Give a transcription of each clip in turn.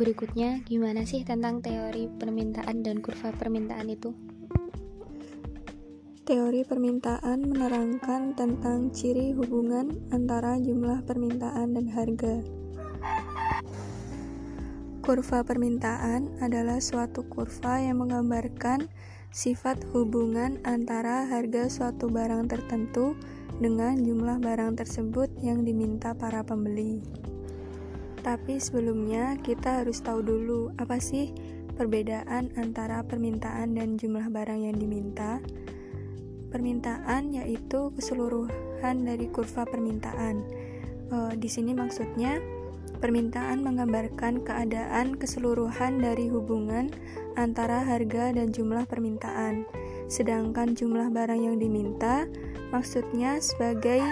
berikutnya, gimana sih tentang teori permintaan dan kurva permintaan itu? Teori permintaan menerangkan tentang ciri hubungan antara jumlah permintaan dan harga. Kurva permintaan adalah suatu kurva yang menggambarkan sifat hubungan antara harga suatu barang tertentu dengan jumlah barang tersebut yang diminta para pembeli. Tapi sebelumnya kita harus tahu dulu apa sih perbedaan antara permintaan dan jumlah barang yang diminta. Permintaan yaitu keseluruhan dari kurva permintaan. E, di sini maksudnya permintaan menggambarkan keadaan keseluruhan dari hubungan antara harga dan jumlah permintaan. Sedangkan jumlah barang yang diminta maksudnya sebagai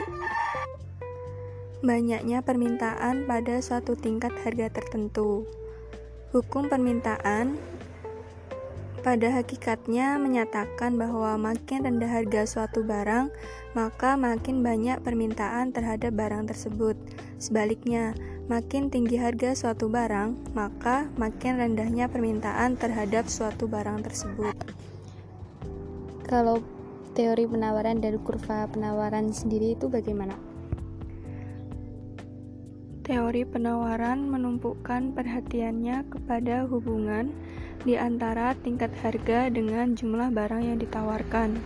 banyaknya permintaan pada suatu tingkat harga tertentu. Hukum permintaan pada hakikatnya menyatakan bahwa makin rendah harga suatu barang, maka makin banyak permintaan terhadap barang tersebut. Sebaliknya, makin tinggi harga suatu barang, maka makin rendahnya permintaan terhadap suatu barang tersebut. Kalau teori penawaran dan kurva penawaran sendiri itu bagaimana? Teori penawaran menumpukan perhatiannya kepada hubungan di antara tingkat harga dengan jumlah barang yang ditawarkan.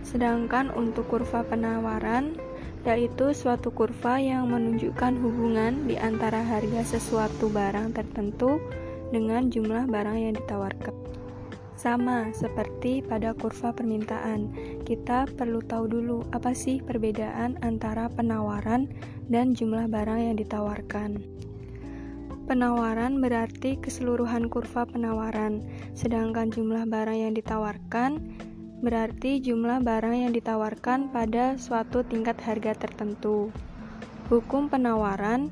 Sedangkan untuk kurva penawaran, yaitu suatu kurva yang menunjukkan hubungan di antara harga sesuatu barang tertentu dengan jumlah barang yang ditawarkan. Sama seperti pada kurva permintaan, kita perlu tahu dulu apa sih perbedaan antara penawaran dan jumlah barang yang ditawarkan. Penawaran berarti keseluruhan kurva penawaran, sedangkan jumlah barang yang ditawarkan berarti jumlah barang yang ditawarkan pada suatu tingkat harga tertentu. Hukum penawaran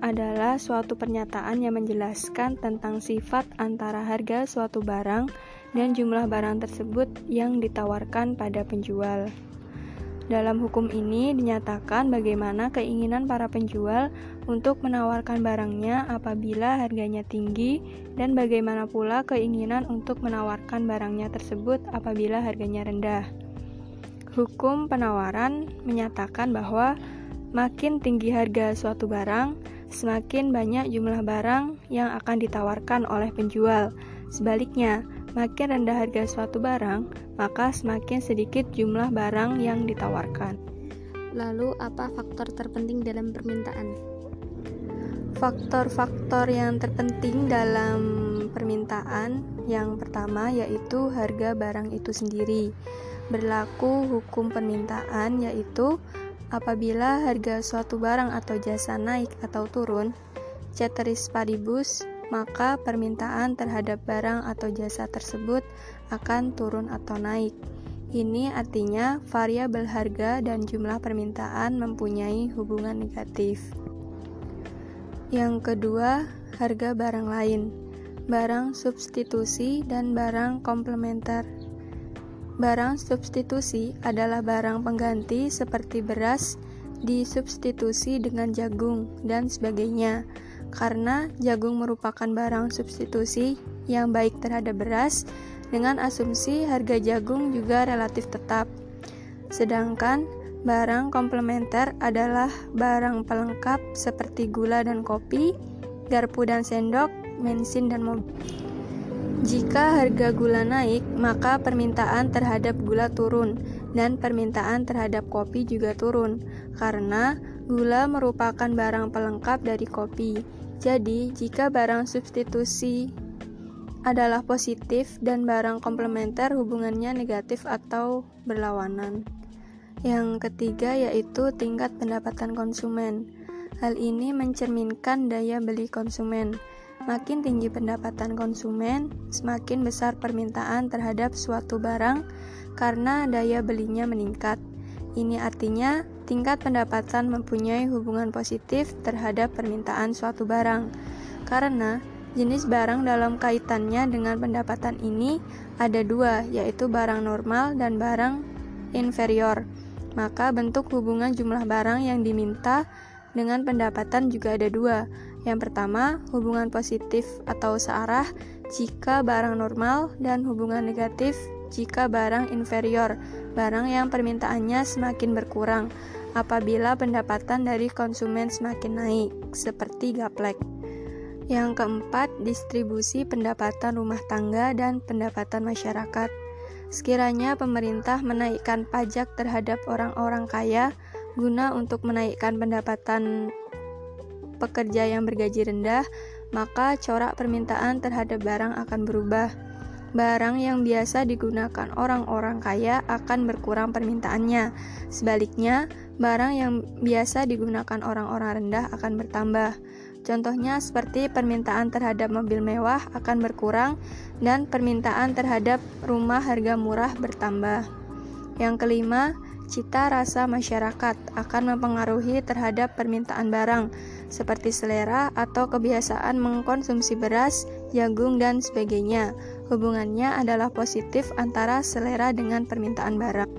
adalah suatu pernyataan yang menjelaskan tentang sifat antara harga suatu barang dan jumlah barang tersebut yang ditawarkan pada penjual. Dalam hukum ini dinyatakan bagaimana keinginan para penjual untuk menawarkan barangnya apabila harganya tinggi dan bagaimana pula keinginan untuk menawarkan barangnya tersebut apabila harganya rendah. Hukum penawaran menyatakan bahwa makin tinggi harga suatu barang, semakin banyak jumlah barang yang akan ditawarkan oleh penjual. Sebaliknya, makin rendah harga suatu barang, maka semakin sedikit jumlah barang yang ditawarkan. Lalu, apa faktor terpenting dalam permintaan? Faktor-faktor yang terpenting dalam permintaan yang pertama yaitu harga barang itu sendiri. Berlaku hukum permintaan yaitu Apabila harga suatu barang atau jasa naik atau turun, ceteris paribus, maka permintaan terhadap barang atau jasa tersebut akan turun atau naik. Ini artinya variabel harga dan jumlah permintaan mempunyai hubungan negatif. Yang kedua, harga barang lain, barang substitusi dan barang komplementer. Barang substitusi adalah barang pengganti seperti beras disubstitusi dengan jagung dan sebagainya. Karena jagung merupakan barang substitusi yang baik terhadap beras, dengan asumsi harga jagung juga relatif tetap. Sedangkan barang komplementer adalah barang pelengkap seperti gula dan kopi, garpu dan sendok, bensin dan mobil. Jika harga gula naik, maka permintaan terhadap gula turun dan permintaan terhadap kopi juga turun karena gula merupakan barang pelengkap dari kopi. Jadi, jika barang substitusi adalah positif dan barang komplementer hubungannya negatif atau berlawanan. Yang ketiga yaitu tingkat pendapatan konsumen. Hal ini mencerminkan daya beli konsumen. Makin tinggi pendapatan konsumen, semakin besar permintaan terhadap suatu barang karena daya belinya meningkat. Ini artinya tingkat pendapatan mempunyai hubungan positif terhadap permintaan suatu barang. Karena jenis barang dalam kaitannya dengan pendapatan ini ada dua, yaitu barang normal dan barang inferior. Maka bentuk hubungan jumlah barang yang diminta dengan pendapatan juga ada dua, Yang pertama, hubungan positif atau searah jika barang normal dan hubungan negatif jika barang inferior, barang yang permintaannya semakin berkurang apabila pendapatan dari konsumen semakin naik, seperti gaplek. Yang keempat, distribusi pendapatan rumah tangga dan pendapatan masyarakat. Sekiranya pemerintah menaikkan pajak terhadap orang-orang kaya guna untuk menaikkan pendapatan pekerja yang bergaji rendah, maka corak permintaan terhadap barang akan berubah. Barang yang biasa digunakan orang-orang kaya akan berkurang permintaannya. Sebaliknya, barang yang biasa digunakan orang-orang rendah akan bertambah. Contohnya seperti permintaan terhadap mobil mewah akan berkurang dan permintaan terhadap rumah harga murah bertambah. Yang kelima, cita rasa masyarakat akan mempengaruhi terhadap permintaan barang seperti selera atau kebiasaan mengkonsumsi beras, jagung, dan sebagainya. Hubungannya adalah positif antara selera dengan permintaan barang.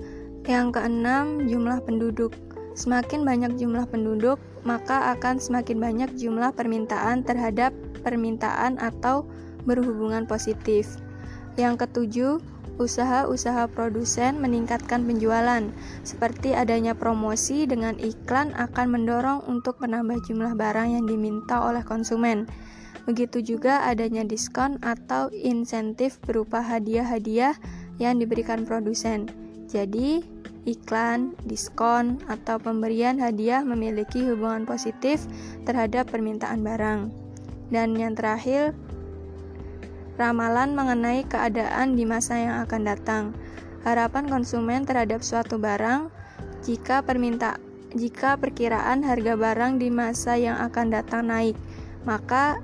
Yang keenam, jumlah penduduk. Semakin banyak jumlah penduduk, maka akan semakin banyak jumlah permintaan terhadap permintaan atau berhubungan positif. Yang ketujuh, usaha-usaha produsen meningkatkan penjualan, seperti adanya promosi dengan iklan akan mendorong untuk menambah jumlah barang yang diminta oleh konsumen. Begitu juga adanya diskon atau insentif berupa hadiah-hadiah yang diberikan produsen. Jadi, iklan, diskon, atau pemberian hadiah memiliki hubungan positif terhadap permintaan barang. Dan yang terakhir, ramalan mengenai keadaan di masa yang akan datang. Harapan konsumen terhadap suatu barang jika perminta jika perkiraan harga barang di masa yang akan datang naik, maka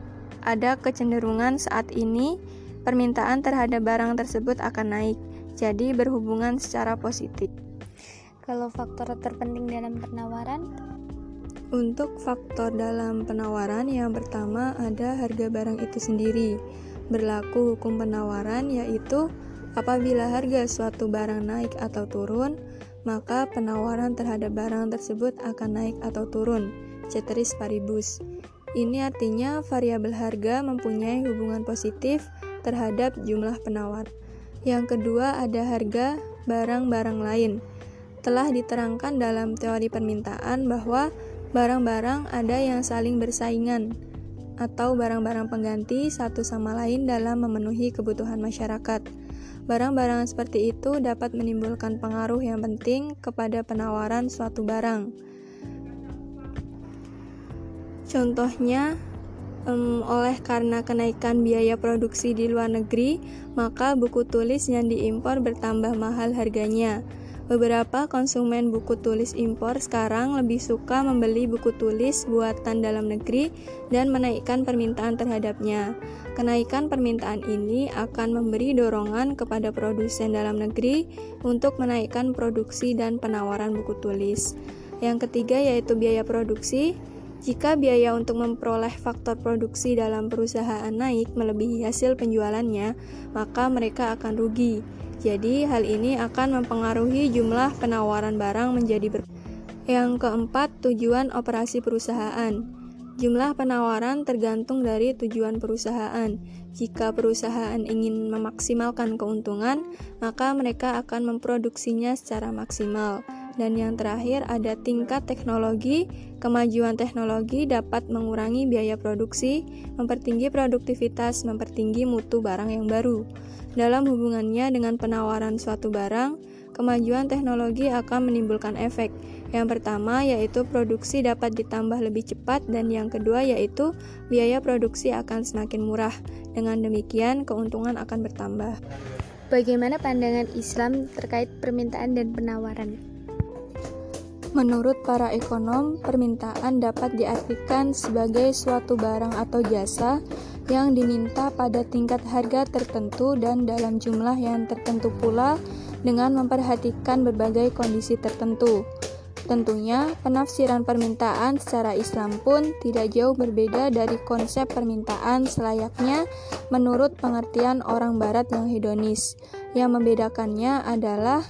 ada kecenderungan saat ini permintaan terhadap barang tersebut akan naik, jadi berhubungan secara positif. Kalau faktor terpenting dalam penawaran, untuk faktor dalam penawaran yang pertama ada harga barang itu sendiri. Berlaku hukum penawaran yaitu apabila harga suatu barang naik atau turun, maka penawaran terhadap barang tersebut akan naik atau turun. Ceteris paribus. Ini artinya variabel harga mempunyai hubungan positif terhadap jumlah penawar. Yang kedua ada harga barang-barang lain. Telah diterangkan dalam teori permintaan bahwa barang-barang ada yang saling bersaingan atau barang-barang pengganti satu sama lain dalam memenuhi kebutuhan masyarakat. Barang-barang seperti itu dapat menimbulkan pengaruh yang penting kepada penawaran suatu barang. Contohnya, um, oleh karena kenaikan biaya produksi di luar negeri, maka buku tulis yang diimpor bertambah mahal harganya. Beberapa konsumen buku tulis impor sekarang lebih suka membeli buku tulis buatan dalam negeri dan menaikkan permintaan terhadapnya. Kenaikan permintaan ini akan memberi dorongan kepada produsen dalam negeri untuk menaikkan produksi dan penawaran buku tulis. Yang ketiga yaitu biaya produksi. Jika biaya untuk memperoleh faktor produksi dalam perusahaan naik melebihi hasil penjualannya, maka mereka akan rugi. Jadi, hal ini akan mempengaruhi jumlah penawaran barang menjadi ber. Yang keempat, tujuan operasi perusahaan. Jumlah penawaran tergantung dari tujuan perusahaan. Jika perusahaan ingin memaksimalkan keuntungan, maka mereka akan memproduksinya secara maksimal. Dan yang terakhir ada tingkat teknologi. Kemajuan teknologi dapat mengurangi biaya produksi, mempertinggi produktivitas, mempertinggi mutu barang yang baru. Dalam hubungannya dengan penawaran suatu barang, kemajuan teknologi akan menimbulkan efek. Yang pertama yaitu produksi dapat ditambah lebih cepat dan yang kedua yaitu biaya produksi akan semakin murah. Dengan demikian keuntungan akan bertambah. Bagaimana pandangan Islam terkait permintaan dan penawaran? Menurut para ekonom, permintaan dapat diartikan sebagai suatu barang atau jasa yang diminta pada tingkat harga tertentu dan dalam jumlah yang tertentu pula dengan memperhatikan berbagai kondisi tertentu. Tentunya, penafsiran permintaan secara Islam pun tidak jauh berbeda dari konsep permintaan selayaknya menurut pengertian orang barat yang hedonis. Yang membedakannya adalah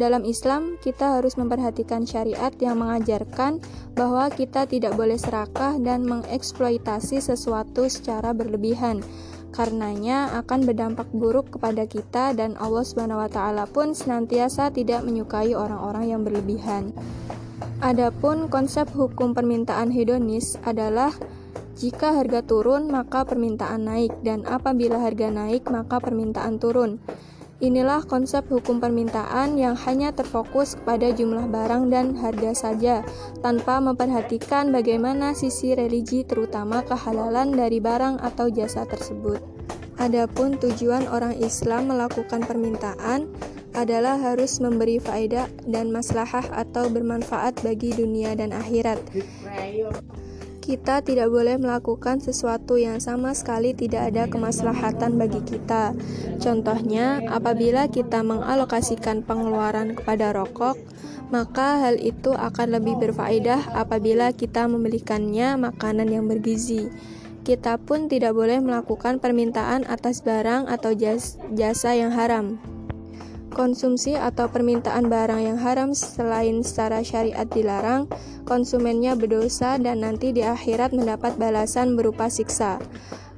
Dalam Islam, kita harus memperhatikan syariat yang mengajarkan bahwa kita tidak boleh serakah dan mengeksploitasi sesuatu secara berlebihan. Karenanya akan berdampak buruk kepada kita dan Allah Subhanahu wa taala pun senantiasa tidak menyukai orang-orang yang berlebihan. Adapun konsep hukum permintaan hedonis adalah jika harga turun, maka permintaan naik, dan apabila harga naik, maka permintaan turun. Inilah konsep hukum permintaan yang hanya terfokus kepada jumlah barang dan harga saja, tanpa memperhatikan bagaimana sisi religi, terutama kehalalan dari barang atau jasa tersebut. Adapun tujuan orang Islam melakukan permintaan adalah harus memberi faedah dan maslahah atau bermanfaat bagi dunia dan akhirat kita tidak boleh melakukan sesuatu yang sama sekali tidak ada kemaslahatan bagi kita. Contohnya, apabila kita mengalokasikan pengeluaran kepada rokok, maka hal itu akan lebih berfaedah apabila kita membelikannya makanan yang bergizi. Kita pun tidak boleh melakukan permintaan atas barang atau jasa yang haram. Konsumsi atau permintaan barang yang haram selain secara syariat dilarang, konsumennya berdosa dan nanti di akhirat mendapat balasan berupa siksa.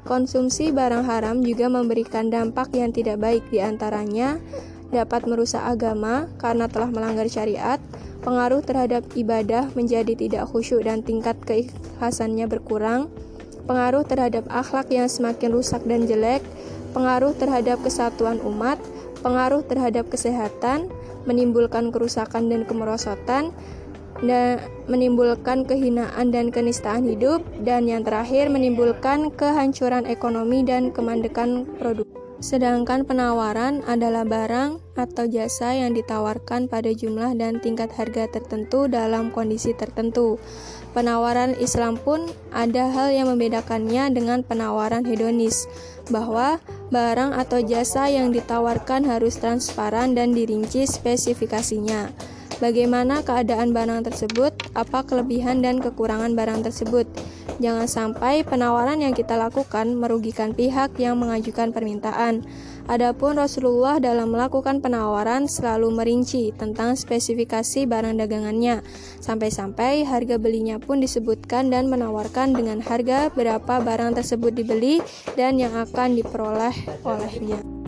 Konsumsi barang haram juga memberikan dampak yang tidak baik di antaranya dapat merusak agama karena telah melanggar syariat, pengaruh terhadap ibadah menjadi tidak khusyuk dan tingkat keikhlasannya berkurang, pengaruh terhadap akhlak yang semakin rusak dan jelek, pengaruh terhadap kesatuan umat, pengaruh terhadap kesehatan, menimbulkan kerusakan dan kemerosotan, dan menimbulkan kehinaan dan kenistaan hidup, dan yang terakhir menimbulkan kehancuran ekonomi dan kemandekan produk. Sedangkan penawaran adalah barang atau jasa yang ditawarkan pada jumlah dan tingkat harga tertentu dalam kondisi tertentu. Penawaran Islam pun ada hal yang membedakannya dengan penawaran hedonis, bahwa barang atau jasa yang ditawarkan harus transparan dan dirinci spesifikasinya. Bagaimana keadaan barang tersebut, apa kelebihan dan kekurangan barang tersebut, Jangan sampai penawaran yang kita lakukan merugikan pihak yang mengajukan permintaan. Adapun Rasulullah dalam melakukan penawaran selalu merinci tentang spesifikasi barang dagangannya, sampai-sampai harga belinya pun disebutkan dan menawarkan dengan harga berapa barang tersebut dibeli dan yang akan diperoleh olehnya.